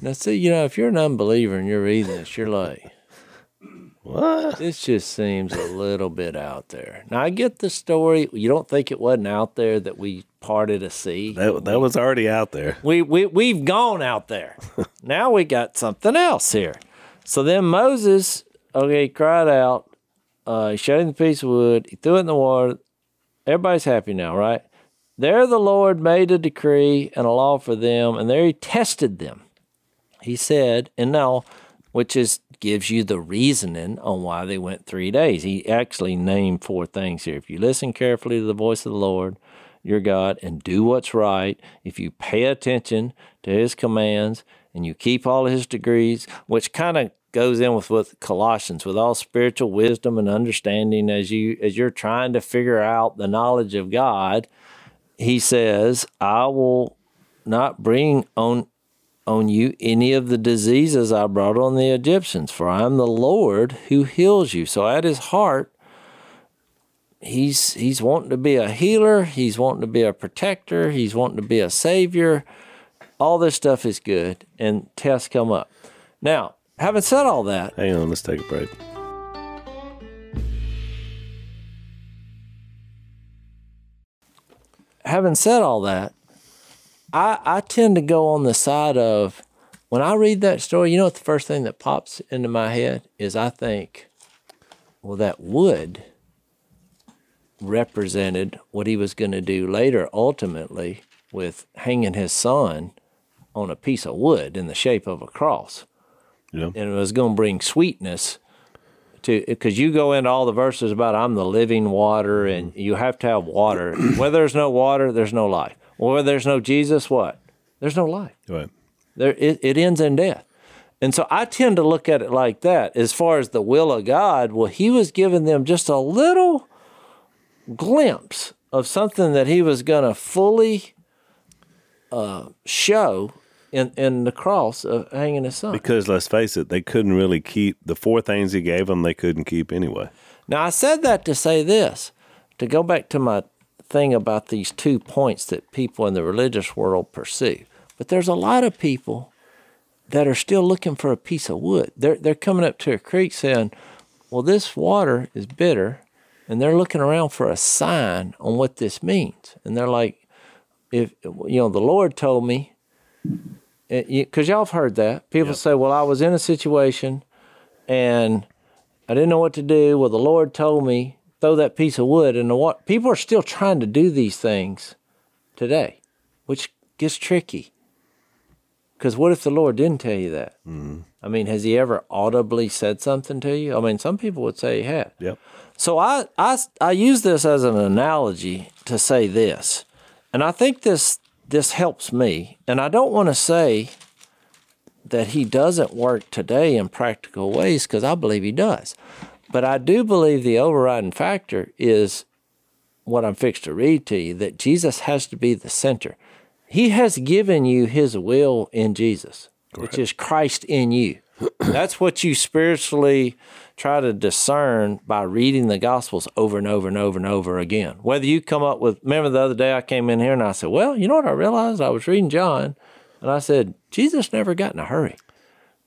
Speaker 3: now, see, you know, if you're an unbeliever and you're reading this, you're like,
Speaker 2: What?
Speaker 3: this just seems a little bit out there. Now, I get the story. You don't think it wasn't out there that we parted a sea?
Speaker 2: That, that was already out there.
Speaker 3: We, we, we've gone out there. (laughs) now we got something else here. So then Moses, okay, cried out. Uh, he showed him the piece of wood. He threw it in the water. Everybody's happy now, right? There the Lord made a decree and a law for them, and there he tested them. He said, and now, which is gives you the reasoning on why they went three days. He actually named four things here. If you listen carefully to the voice of the Lord, your God, and do what's right, if you pay attention to his commands and you keep all his degrees, which kind of goes in with what Colossians, with all spiritual wisdom and understanding as you as you're trying to figure out the knowledge of God, he says, I will not bring on on you any of the diseases I brought on the Egyptians, for I am the Lord who heals you. So at his heart, he's he's wanting to be a healer, he's wanting to be a protector, he's wanting to be a savior. All this stuff is good, and tests come up. Now, having said all that,
Speaker 2: Hang on, let's take a break.
Speaker 3: having said all that, I I tend to go on the side of when I read that story, you know what the first thing that pops into my head is I think, well, that wood represented what he was going to do later, ultimately, with hanging his son on a piece of wood in the shape of a cross.
Speaker 2: Yeah.
Speaker 3: And it was going to bring sweetness to, because you go into all the verses about I'm the living water and you have to have water. Where there's no water, there's no life. Where there's no Jesus, what? There's no life.
Speaker 2: Right.
Speaker 3: There, it, it ends in death. And so I tend to look at it like that. As far as the will of God, well, He was giving them just a little glimpse of something that He was going to fully uh, show in, in the cross of hanging His Son.
Speaker 2: Because let's face it, they couldn't really keep the four things he gave them. They couldn't keep anyway.
Speaker 3: Now, I said that to say this, to go back to my thing about these two points that people in the religious world pursue. But there's a lot of people that are still looking for a piece of wood. They're, they're coming up to a creek saying, well, this water is bitter, and they're looking around for a sign on what this means. And they're like, if, you know, the Lord told me, eh, because y'all have heard that. People say, well, I was in a situation and I didn't know what to do. Well, the Lord told me throw that piece of wood in the water. People are still trying to do these things today, which gets tricky. Because what if the Lord didn't tell you that? Mm-hmm. I mean, has He ever audibly said something to you? I mean, some people would say He had.
Speaker 2: Yep.
Speaker 3: So I, I, I use this as an analogy to say this, and I think this this helps me. And I don't want to say that He doesn't work today in practical ways because I believe He does. But I do believe the overriding factor is what I'm fixed to read to you that Jesus has to be the center. He has given you his will in Jesus, which is Christ in you. (clears throat) That's what you spiritually try to discern by reading the Gospels over and over and over and over again. Whether you come up with, remember the other day I came in here and I said, Well, you know what I realized? I was reading John and I said, Jesus never got in a hurry.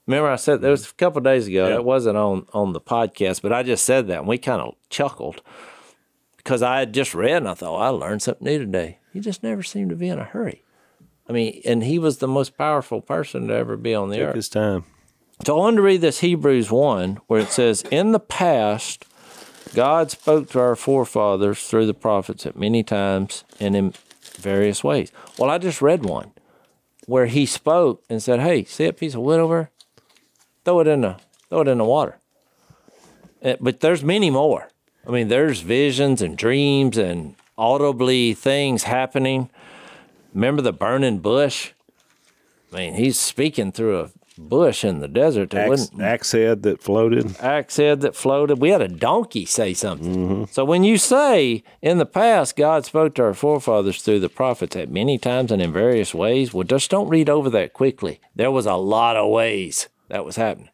Speaker 3: Remember, I said there was a couple days ago.
Speaker 2: Yeah.
Speaker 3: It wasn't on on the podcast, but I just said that, and we kind of chuckled because I had just read, and I thought I learned something new today. He just never seemed to be in a hurry. I mean, and he was the most powerful person to ever be on the
Speaker 2: Took
Speaker 3: earth.
Speaker 2: his time.
Speaker 3: So I wanted to read this Hebrews 1, where it says, In the past, God spoke to our forefathers through the prophets at many times and in various ways. Well, I just read one where he spoke and said, Hey, see that piece of wood over? Throw it in the throw it in the water. Uh, But there's many more. I mean, there's visions and dreams and audibly things happening. Remember the burning bush? I mean, he's speaking through a bush in the desert
Speaker 2: Axe, axe head that floated.
Speaker 3: axe head that floated. We had a donkey say something. So when you say in the past God spoke to our forefathers through the prophets at many times and in various ways, well, just don't read over that quickly. There was a lot of ways that was happening.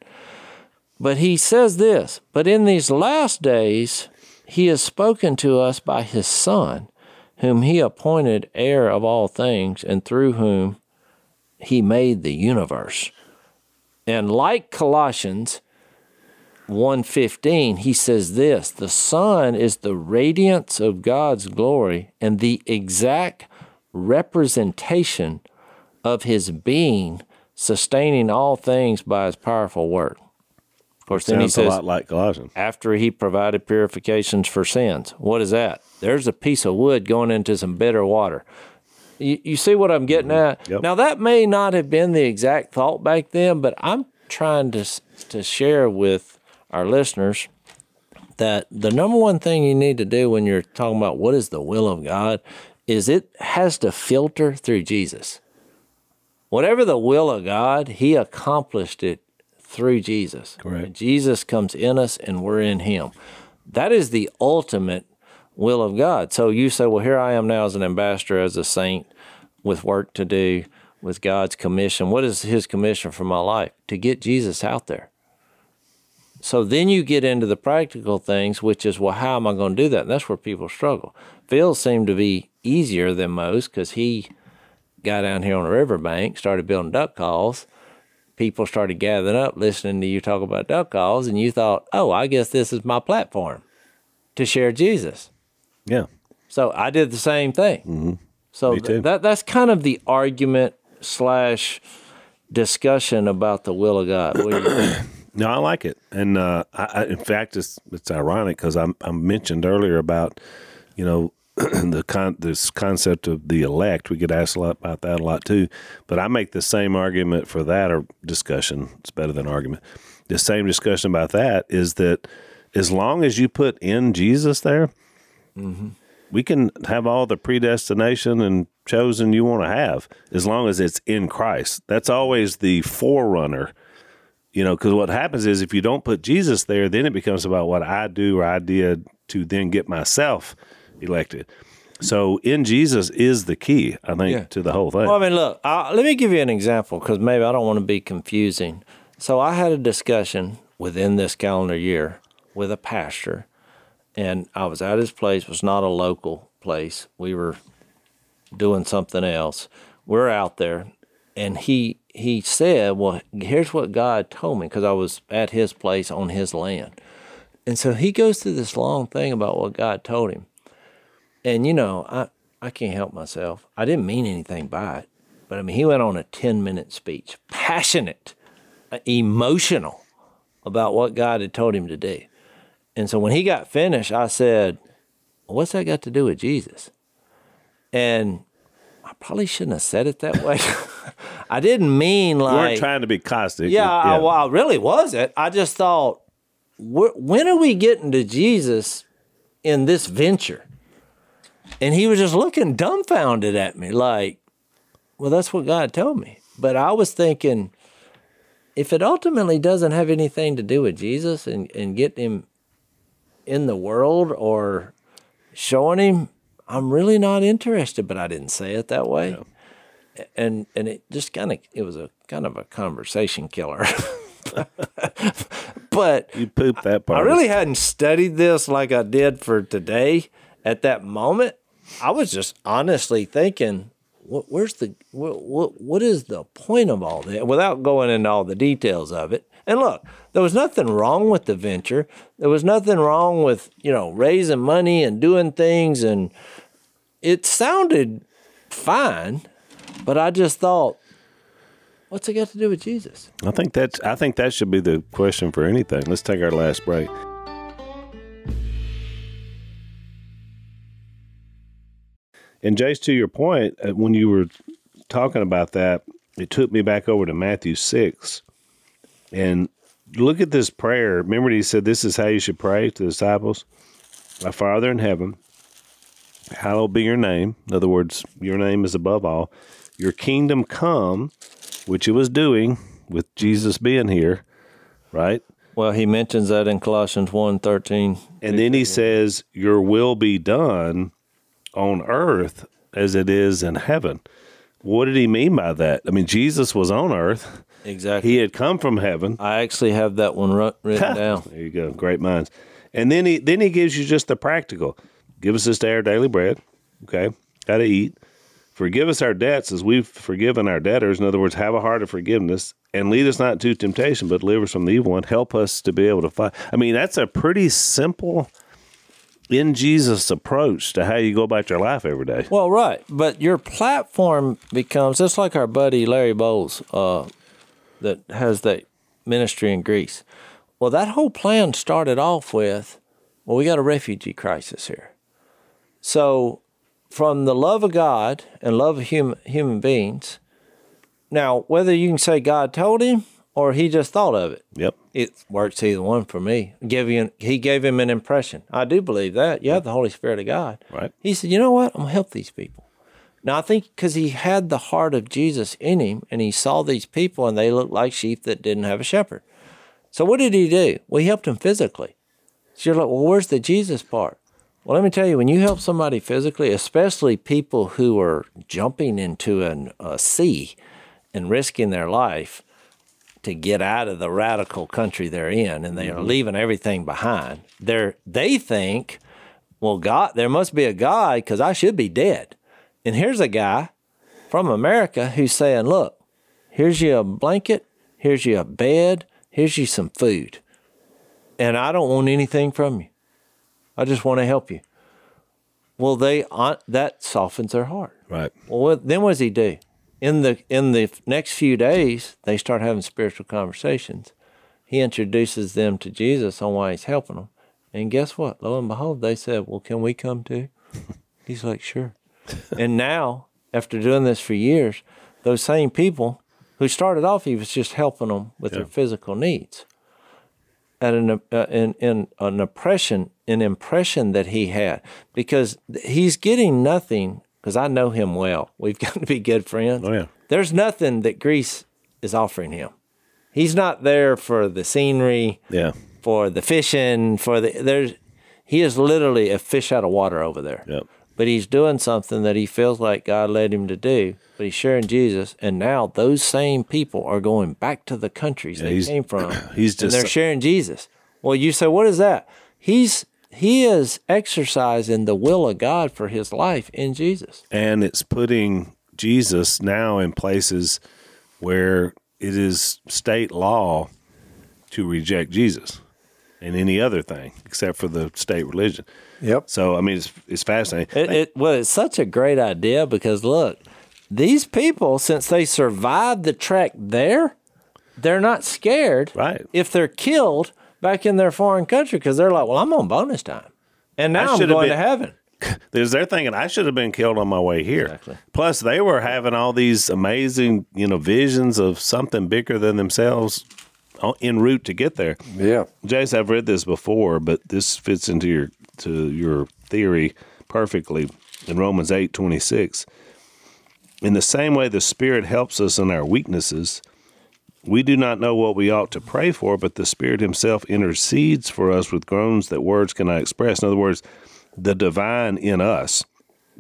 Speaker 3: But he says this, but in these last days he has spoken to us by his son, whom he appointed heir of all things, and through whom he made the universe. And like Colossians, 115 he says this the son is the radiance of god's glory and the exact representation of his being sustaining all things by his powerful work of course then he
Speaker 2: Sounds a lot like Colossians.
Speaker 3: after he provided purifications for sins what is that there's a piece of wood going into some bitter water you, you see what i'm getting mm-hmm. at
Speaker 2: Yep.
Speaker 3: now that may not have been the exact thought back then but i'm trying to to share with our listeners that the number one thing you need to do when you're talking about what is the will of God is it has to filter through Jesus. Whatever the will of God, He accomplished it through Jesus.
Speaker 2: Correct.
Speaker 3: Jesus comes in us and we're in Him. That is the ultimate will of God. So you say, well, here I am now as an ambassador, as a saint, with work to do, with God's commission. What is His commission for my life? To get Jesus out there. So then you get into the practical things, which is, well, how am I going to do that? And that's where people struggle. Phil seemed to be easier than most because he got down here on the riverbank, started building duck calls. People started gathering up, listening to you talk about duck calls, and you thought, oh, I guess this is my platform to share Jesus.
Speaker 2: Yeah.
Speaker 3: So I did the same thing. So
Speaker 2: Me too.
Speaker 3: th- that that's kind of the argument slash discussion about the will of God. What do you think? (clears throat)
Speaker 2: No, I like it, and uh, I, I, in fact, it's it's ironic because I, I mentioned earlier about you know, (clears throat) the con- this concept of the elect. We get asked a lot about that a lot too. But I make the same argument for that or discussion. It's better than argument. The same discussion about that is that as long as you put in Jesus there, mm-hmm. we can have all the predestination and chosen you want to have as long as it's in Christ. That's always the forerunner. You know, because what happens is if you don't put Jesus there, then it becomes about what I do or I did to then get myself elected. So in Jesus is the key, I think,
Speaker 3: Yeah.
Speaker 2: to the whole thing.
Speaker 3: Well, I mean, look, I, let me give you an example because maybe I don't want to be confusing. So I had a discussion within this calendar year with a pastor, and I was at his place. It was not a local place. We were doing something else. We're out there, and he he said, "Well, here's what God told me," because I was at his place on his land, and so he goes through this long thing about what God told him. And you know, I I can't help myself. I didn't mean anything by it, but I mean, he went on a ten minute speech, passionate, uh, emotional about what God had told him to do. And so when he got finished, I said, "What's that got to do with Jesus?" And I probably shouldn't have said it that way. (laughs) I didn't mean like
Speaker 2: weren't trying to be caustic.
Speaker 3: yeah, I, well, I really wasn't. I just thought, wh- when are we getting to Jesus in this venture? And he was just looking dumbfounded at me, like, well, that's what God told me. But I was thinking, if it ultimately doesn't have anything to do with Jesus and, and getting him in the world or showing him, I'm really not interested. But I didn't say it that way and and it just kind of it was a kind of a conversation killer. (laughs) but
Speaker 2: you pooped that part.
Speaker 3: I really hadn't studied this like I did for today. At that moment, I was just honestly thinking, what, where's the what, what what is the point of all that? Without going into all the details of it. And look, there was nothing wrong with the venture. There was nothing wrong with you know raising money and doing things, and it sounded fine. But I just thought, what's it got to do with Jesus?
Speaker 2: I think that's. I think that should be the question for anything. Let's take our last break. And Jace, to your point, uh, when you were talking about that, it took me back over to Matthew six, and look at this prayer. Remember, he said, "This is how you should pray to the disciples: My Father in heaven, hallowed be your name." In other words, your name is above all. Your kingdom come, which it was doing with Jesus being here, right?
Speaker 3: Well, he mentions that in Colossians 1 13.
Speaker 2: And then he says, Your will be done on earth as it is in heaven. What did he mean by that? I mean, Jesus was on earth,
Speaker 3: Exactly.
Speaker 2: he had come from heaven.
Speaker 3: I actually have that one written down.
Speaker 2: There you go. Great minds. And then he then he gives you just the practical. Give us this day our daily bread. Okay. How to eat. Forgive us our debts as we've forgiven our debtors. In other words, have a heart of forgiveness and lead us not into temptation, but deliver us from the evil one. Help us to be able to fight. I mean, that's a pretty simple in Jesus approach to how you go about your life every day.
Speaker 3: Well, right. But your platform becomes just like our buddy Larry Bowles uh, that has that ministry in Greece. Well, that whole plan started off with well, we got a refugee crisis here. So, from the love of God and love of human, human beings, now, whether you can say God told him or he just thought of it,
Speaker 2: Yep.
Speaker 3: It works either one for me. Give you, he gave him an impression. I do believe that. You have the Holy Spirit of God.
Speaker 2: Right.
Speaker 3: He said, you know what? I'm going to help these people. Now, I think because he had the heart of Jesus in him and he saw these people and they looked like sheep that didn't have a shepherd. So, what did he do? Well, he helped them physically. So, you're like, well, where's the Jesus part? Well, let me tell you, when you help somebody physically, especially people who are jumping into an, a sea and risking their life to get out of the radical country they're in and they are leaving everything behind, they're, they think, well, God, there must be a God because I should be dead. And here's a guy from America who's saying, look, here's you a blanket, here's you a bed, here's you some food. And I don't want anything from you. I just want to help you. Well, they uh, that softens their heart.
Speaker 2: Right.
Speaker 3: Well, then what does he do? In the in the next few days, they start having spiritual conversations. He introduces them to Jesus on why he's helping them, and guess what? Lo and behold, they said, "Well, can we come too?" (laughs) He's like, Sure. and now, after doing this for years, those same people who started off, he was just helping them with their physical needs. At an uh, in, in an oppression, an impression that he had, because he's getting nothing. Because I know him well, we've (laughs) got to be good friends.
Speaker 2: Oh, yeah.
Speaker 3: There's nothing that Greece is offering him. He's not there for the scenery,
Speaker 2: Yeah.
Speaker 3: for the fishing, for the there's he is literally a fish out of water over there.
Speaker 2: Yep.
Speaker 3: But he's doing something that he feels like God led him to do. But he's sharing Jesus, and now those same people are going back to the countries they came from. (clears throat)
Speaker 2: he's
Speaker 3: and they're sharing Jesus. Well, you say, what is that? He's he is exercising the will of God for his life in Jesus.
Speaker 2: and it's putting Jesus now in places where it is state law to reject Jesus and any other thing except for the state religion.
Speaker 4: Yep.
Speaker 2: So I mean, it's it's fascinating.
Speaker 3: It, it well, it's such a great idea because look, these people, since they survived the trek there, they're not scared.
Speaker 2: Right.
Speaker 3: If they're killed back in their foreign country, because they're like, well, I'm on bonus time, and now I'm going
Speaker 2: been-
Speaker 3: to heaven. (laughs)
Speaker 2: There's they're thinking I should have been killed on my way here.
Speaker 3: Exactly.
Speaker 2: Plus, they were having all these amazing, you know, visions of something bigger than themselves en route to get there.
Speaker 4: Yeah.
Speaker 2: Jace, I've read this before, but this fits into your to your theory perfectly in Romans eight twenty six. In the same way the Spirit helps us in our weaknesses, we do not know what we ought to pray for, but the Spirit Himself intercedes for us with groans that words cannot express. In other words, the divine in us,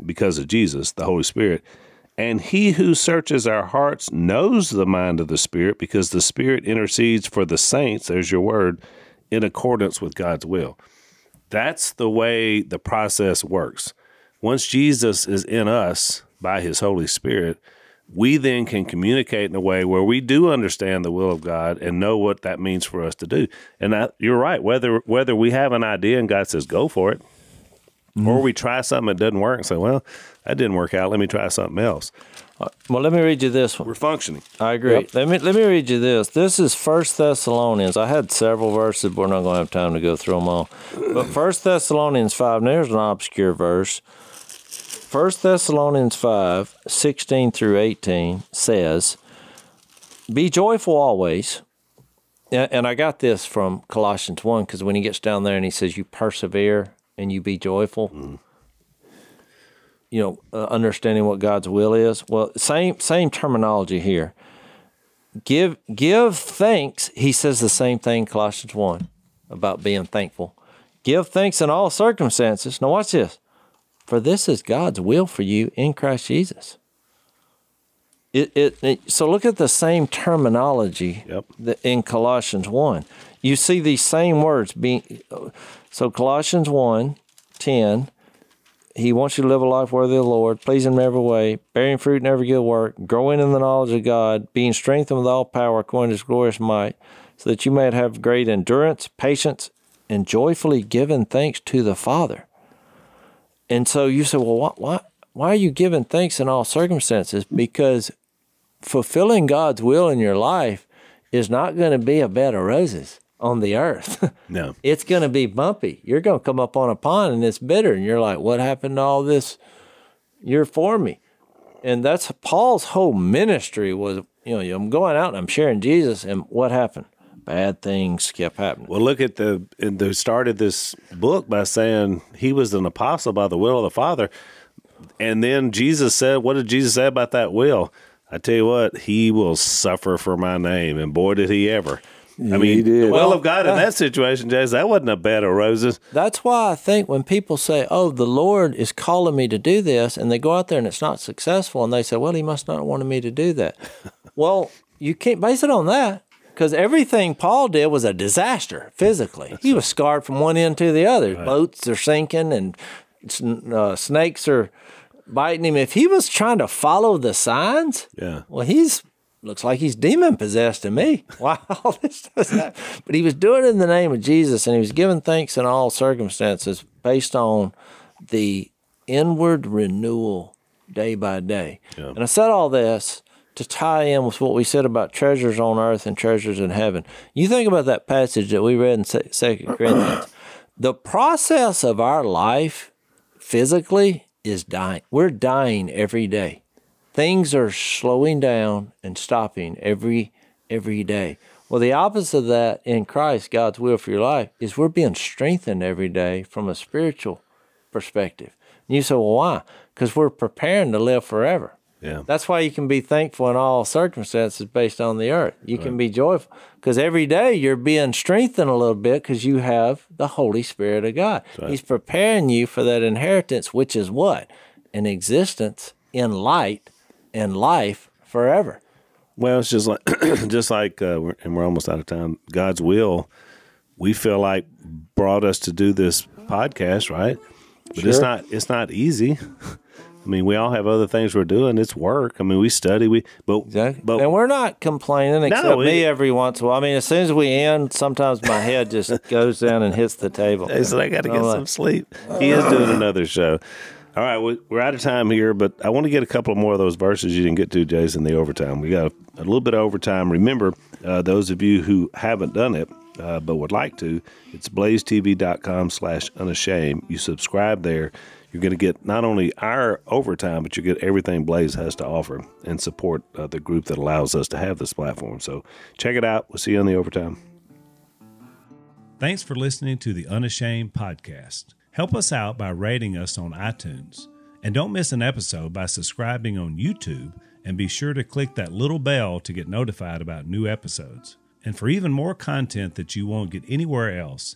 Speaker 2: because of Jesus, the Holy Spirit, and He who searches our hearts knows the mind of the Spirit, because the Spirit intercedes for the saints, there's your word, in accordance with God's will. That's the way the process works. Once Jesus is in us by his Holy Spirit, we then can communicate in a way where we do understand the will of God and know what that means for us to do. And I, you're right. Whether whether we have an idea and God says go for it, or mm-hmm. we try something that doesn't work and say, well, that didn't work out. Let me try something else.
Speaker 3: Uh, well, let me read you this one.
Speaker 2: We're functioning.
Speaker 3: I agree. Let me let me read you this. This is First Thessalonians. I had several verses, but we're not going to have time to go through them all. But First Thessalonians five. There's an obscure verse. First Thessalonians 5, 16 through 18 says, Be joyful always. And I got this from Colossians 1 because when he gets down there and he says, You persevere and you be joyful, you know, uh, understanding what God's will is. Well, same same terminology here. Give give thanks. He says the same thing, Colossians 1, about being thankful. Give thanks in all circumstances. Now watch this. For this is God's will for you in Christ Jesus. It, it, it so look at the same terminology
Speaker 2: Yep.
Speaker 3: that in Colossians 1. You see these same words being so Colossians 1, 10, he wants you to live a life worthy of the Lord, pleasing him in every way, bearing fruit in every good work, growing in the knowledge of God, being strengthened with all power according to his glorious might, so that you may have great endurance, patience, and joyfully giving thanks to the Father. And so you say, well, why, why, why are you giving thanks in all circumstances? Because fulfilling God's will in your life is not going to be a bed of roses on the earth. (laughs)
Speaker 2: No.
Speaker 3: it's going to be bumpy. You're going to come up on a pond and it's bitter, and you're like, "What happened to all this? You're for me." And that's Paul's whole ministry was, you know, I'm going out and I'm sharing Jesus, and what happened? Bad things kept happening.
Speaker 2: Well, look at the and they started this book by saying he was an apostle by the will of the Father, and then Jesus said, "What did Jesus say about that will?" I tell you what, he will suffer for my name, and boy, did he ever! I mean,
Speaker 4: He did.
Speaker 2: the will
Speaker 3: Well,
Speaker 2: of God in uh, that situation, Jason, that wasn't a bed of roses.
Speaker 3: That's why I think when people say, "Oh, the Lord is calling me to do this," and they go out there and it's not successful, and they say, "Well, He must not wanted me to do that." (laughs) well, you can't base it on that because everything Paul did was a disaster physically. he was scarred from one end to the other. Boats are sinking, and uh, snakes are biting him. If he was trying to follow the signs,
Speaker 2: Yeah.
Speaker 3: well, he's looks like he's demon possessed to me. (laughs) Why all this does that? But he was doing it in the name of Jesus, and he was giving thanks in all circumstances based on the inward renewal day by day. And I said all this to tie in with what we said about treasures on earth and treasures in heaven. You think about that passage that we read in Second (clears throat) Corinthians. the process of our life physically is dying. We're dying every day. Things are slowing down and stopping every every day. Well, the opposite of that in Christ, God's will for your life, is we're being strengthened every day from a spiritual perspective. And you say, well, why? Because we're preparing to live forever.
Speaker 2: Yeah.
Speaker 3: That's why you can be thankful in all circumstances based on the earth. You right. can be joyful because every day you're being strengthened a little bit because you have the Holy Spirit of God. Right. He's preparing you for that inheritance, which is what? An existence in light and life forever.
Speaker 2: Well, it's just like, (clears throat) just like, uh, we're, and we're almost out of time. God's will, we feel like brought us to do this podcast, right? But sure. it's not. It's not easy. (laughs) I mean, we all have other things we're doing. It's work. I mean, we study. We but
Speaker 3: exactly.
Speaker 2: but
Speaker 3: and we're not complaining except no, me every once in a while. I mean, as soon as we end, sometimes my head just (laughs) goes down and hits the table.
Speaker 2: He said, "I got to get like, some sleep." He is doing another show. All right, we're out of time here, but I want to get a couple more of those verses you didn't get to, Jason. The overtime. We got a, a little bit of overtime. Remember, uh, those of you who haven't done it. Uh, but would like to, it's blazetv.com slash unashamed. You subscribe there you're going to get not only our overtime, but you get everything Blaze has to offer and support uh, the group that allows us to have this platform. So check it out. We'll see you on the overtime.
Speaker 5: Thanks for listening to the Unashamed podcast. Help us out by rating us on iTunes. And don't miss an episode by subscribing on YouTube and be sure to click that little bell to get notified about new episodes. And for even more content that you won't get anywhere else,